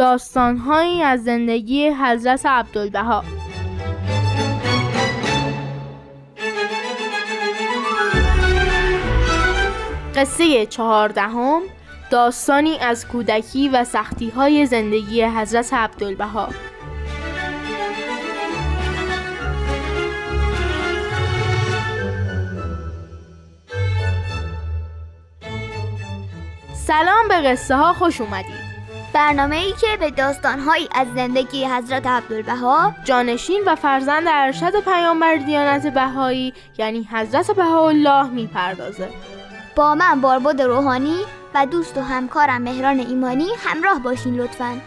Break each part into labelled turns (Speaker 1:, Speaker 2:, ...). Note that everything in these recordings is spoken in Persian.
Speaker 1: داستانهایی از زندگی حضرت عبدالبها. قصه چهاردهم داستانی از کودکی و سختی های زندگی حضرت عبدالبها. سلام به قصه ها خوش اومدید.
Speaker 2: برنامه ای که به داستانهایی از زندگی حضرت عبدالبها
Speaker 1: جانشین و فرزند ارشد پیامبر دیانت بهایی یعنی حضرت بهاءالله می‌پردازه.
Speaker 2: با من باربد روحانی و دوست و همکارم مهران ایمانی همراه باشین لطفاً.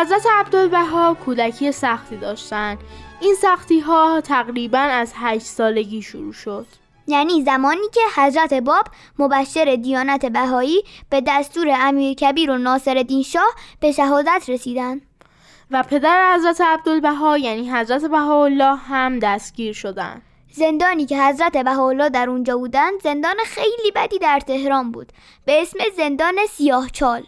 Speaker 1: حضرت عبدالبها کودکی سختی داشتند این سختی ها تقریبا از هشت سالگی شروع شد.
Speaker 2: یعنی زمانی که حضرت باب مبشر دیانت بهایی به دستور امیر کبیر و ناصر شاه به شهادت رسیدند
Speaker 1: و پدر حضرت عبدالبها یعنی حضرت بهاءالله هم دستگیر شدند
Speaker 2: زندانی که حضرت بهاءالله در اونجا بودند زندان خیلی بدی در تهران بود. به اسم زندان سیاهچال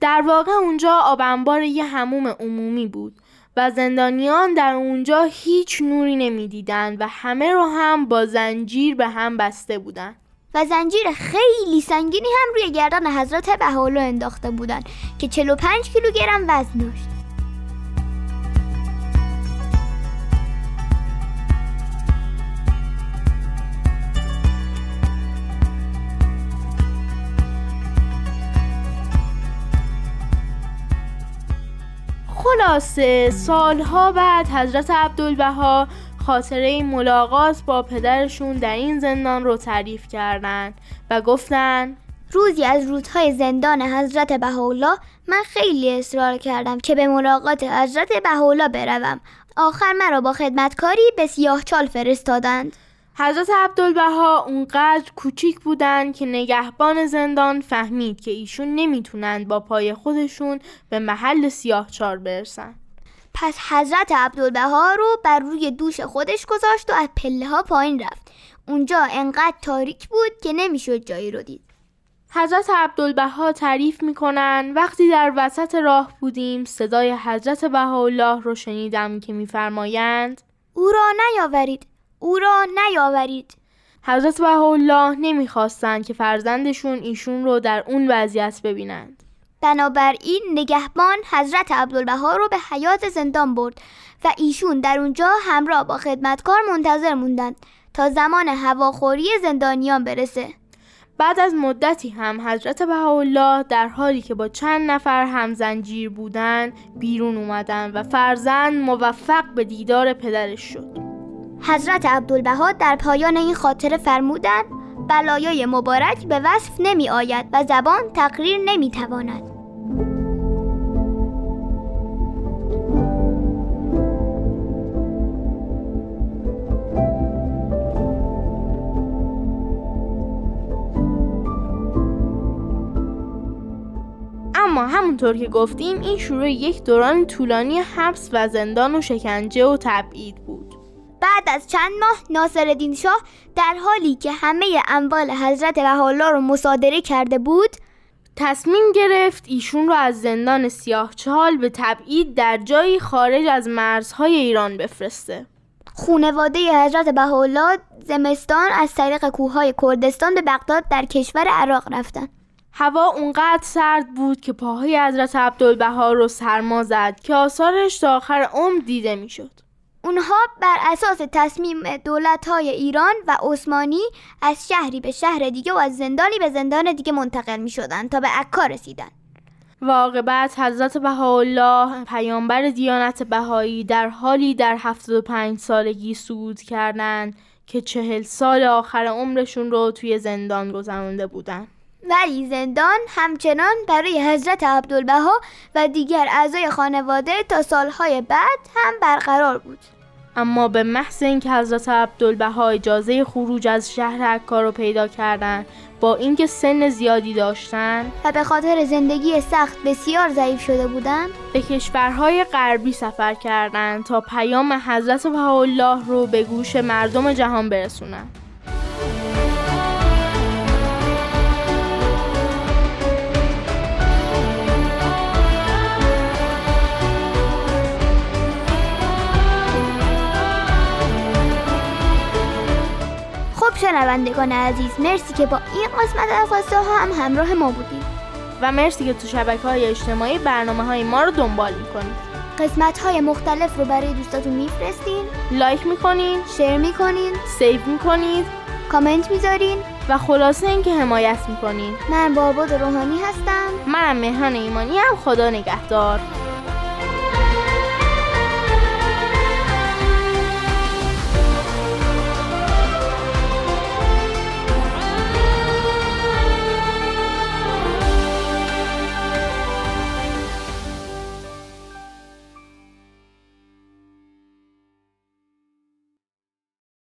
Speaker 1: در واقع اونجا آب انبار یه هموم عمومی بود و زندانیان در اونجا هیچ نوری نمی‌دیدند و همه رو هم با زنجیر به هم بسته بودند.
Speaker 2: و زنجیر خیلی سنگینی هم روی گردن حضرت بهاءالله انداخته بودند که 45 کیلوگرم وزن داشت.
Speaker 1: خلاصه سالها بعد حضرت عبدالبها خاطره ملاقات با پدرشون در این زندان رو تعریف کردند و گفتن
Speaker 2: روزی از روزهای زندان حضرت بهاءالله من خیلی اصرار کردم که به ملاقات حضرت بهاءالله بروم. آخر مرا با خدمتکاری به سیاهچال فرستادند.
Speaker 1: حضرت عبدالبها اونقدر کوچیک بودن که نگهبان زندان فهمید که ایشون نمی‌تونند با پای خودشون به محل سیاهچال برسن.
Speaker 2: پس حضرت عبدالبها رو بر روی دوش خودش گذاشت و از پله ها پایین رفت. اونجا انقدر تاریک بود که نمی‌شد جایی رو دید.
Speaker 1: حضرت عبدالبها تعریف می‌کنن وقتی در وسط راه بودیم صدای حضرت بهاءالله رو شنیدم که میفرمایند
Speaker 2: او را نیاورید. او را نیاورید.
Speaker 1: حضرت بهاءالله نمی‌خواستند که فرزندشون ایشون رو در اون وضعیت ببینند.
Speaker 2: بنابراین نگهبان حضرت عبدالبها رو به حیات زندان برد و ایشون در اونجا همراه با خدمتکار منتظر موندند تا زمان هواخوری زندانیان برسه.
Speaker 1: بعد از مدتی هم حضرت بهاءالله در حالی که با چند نفر هم زنجیر بودن بیرون اومدن و فرزند موفق به دیدار پدرش شد.
Speaker 2: حضرت عبدالبها در پایان این خاطره فرمودند بلایای مبارک به وصف نمی آید و زبان تقریر نمی تواند.
Speaker 1: اما همونطور که گفتیم این شروع یک دوران طولانی حبس و زندان و شکنجه و تبعید
Speaker 2: بعد از چند ماه ناصر شاه در حالی که همه اموال حضرت بهاءالله رو مصادره کرده بود
Speaker 1: تصمیم گرفت ایشون رو از زندان سیاه چهال به تبعید در جایی خارج از مرزهای ایران بفرسته
Speaker 2: خونواده حضرت بهاءالله زمستان از طریق کوههای کردستان به بغداد در کشور عراق رفتن
Speaker 1: هوا اونقدر سرد بود که پاهای حضرت عبدالبها رو سرما زد که آثارش تا آخر عمر دیده می‌شد.
Speaker 2: اونها بر اساس تصمیم دولت های ایران و عثمانی از شهری به شهر دیگه و از زندانی به زندان دیگه منتقل می شدن تا به عکا رسیدن
Speaker 1: و عاقبت حضرت بهاءالله پیامبر دیانت بهایی در حالی در 75 سالگی سود کردند که چهل سال آخر عمرشون رو توی زندان گذرانده بودن.
Speaker 2: ولی زندان همچنان برای حضرت عبدالبها و دیگر اعضای خانواده تا سالهای بعد هم برقرار بود.
Speaker 1: اما به محض اینکه حضرت عبدالبها اجازه خروج از شهر عکا رو پیدا کردن با اینکه سن زیادی داشتن
Speaker 2: و به خاطر زندگی سخت بسیار ضعیف شده بودند
Speaker 1: به کشورهای غربی سفر کردند تا پیام حضرت بهاءالله رو به گوش مردم جهان برسونن
Speaker 2: شنوندگان عزیز مرسی که با این قسمت از خواسته ها هم همراه ما بودید.
Speaker 1: و مرسی که تو شبکه های اجتماعی برنامه های ما رو دنبال می‌کنید.
Speaker 2: قسمت های مختلف رو برای دوستاتون میفرستین.
Speaker 1: like می‌کنین.
Speaker 2: share می‌کنین.
Speaker 1: save می‌کنید
Speaker 2: کامنت می‌ذارین.
Speaker 1: و خلاصه اینکه حمایت می‌کنین.
Speaker 2: من باباد روحانی هستم.
Speaker 1: منم مهران ایمانی هم خدا نگهدار.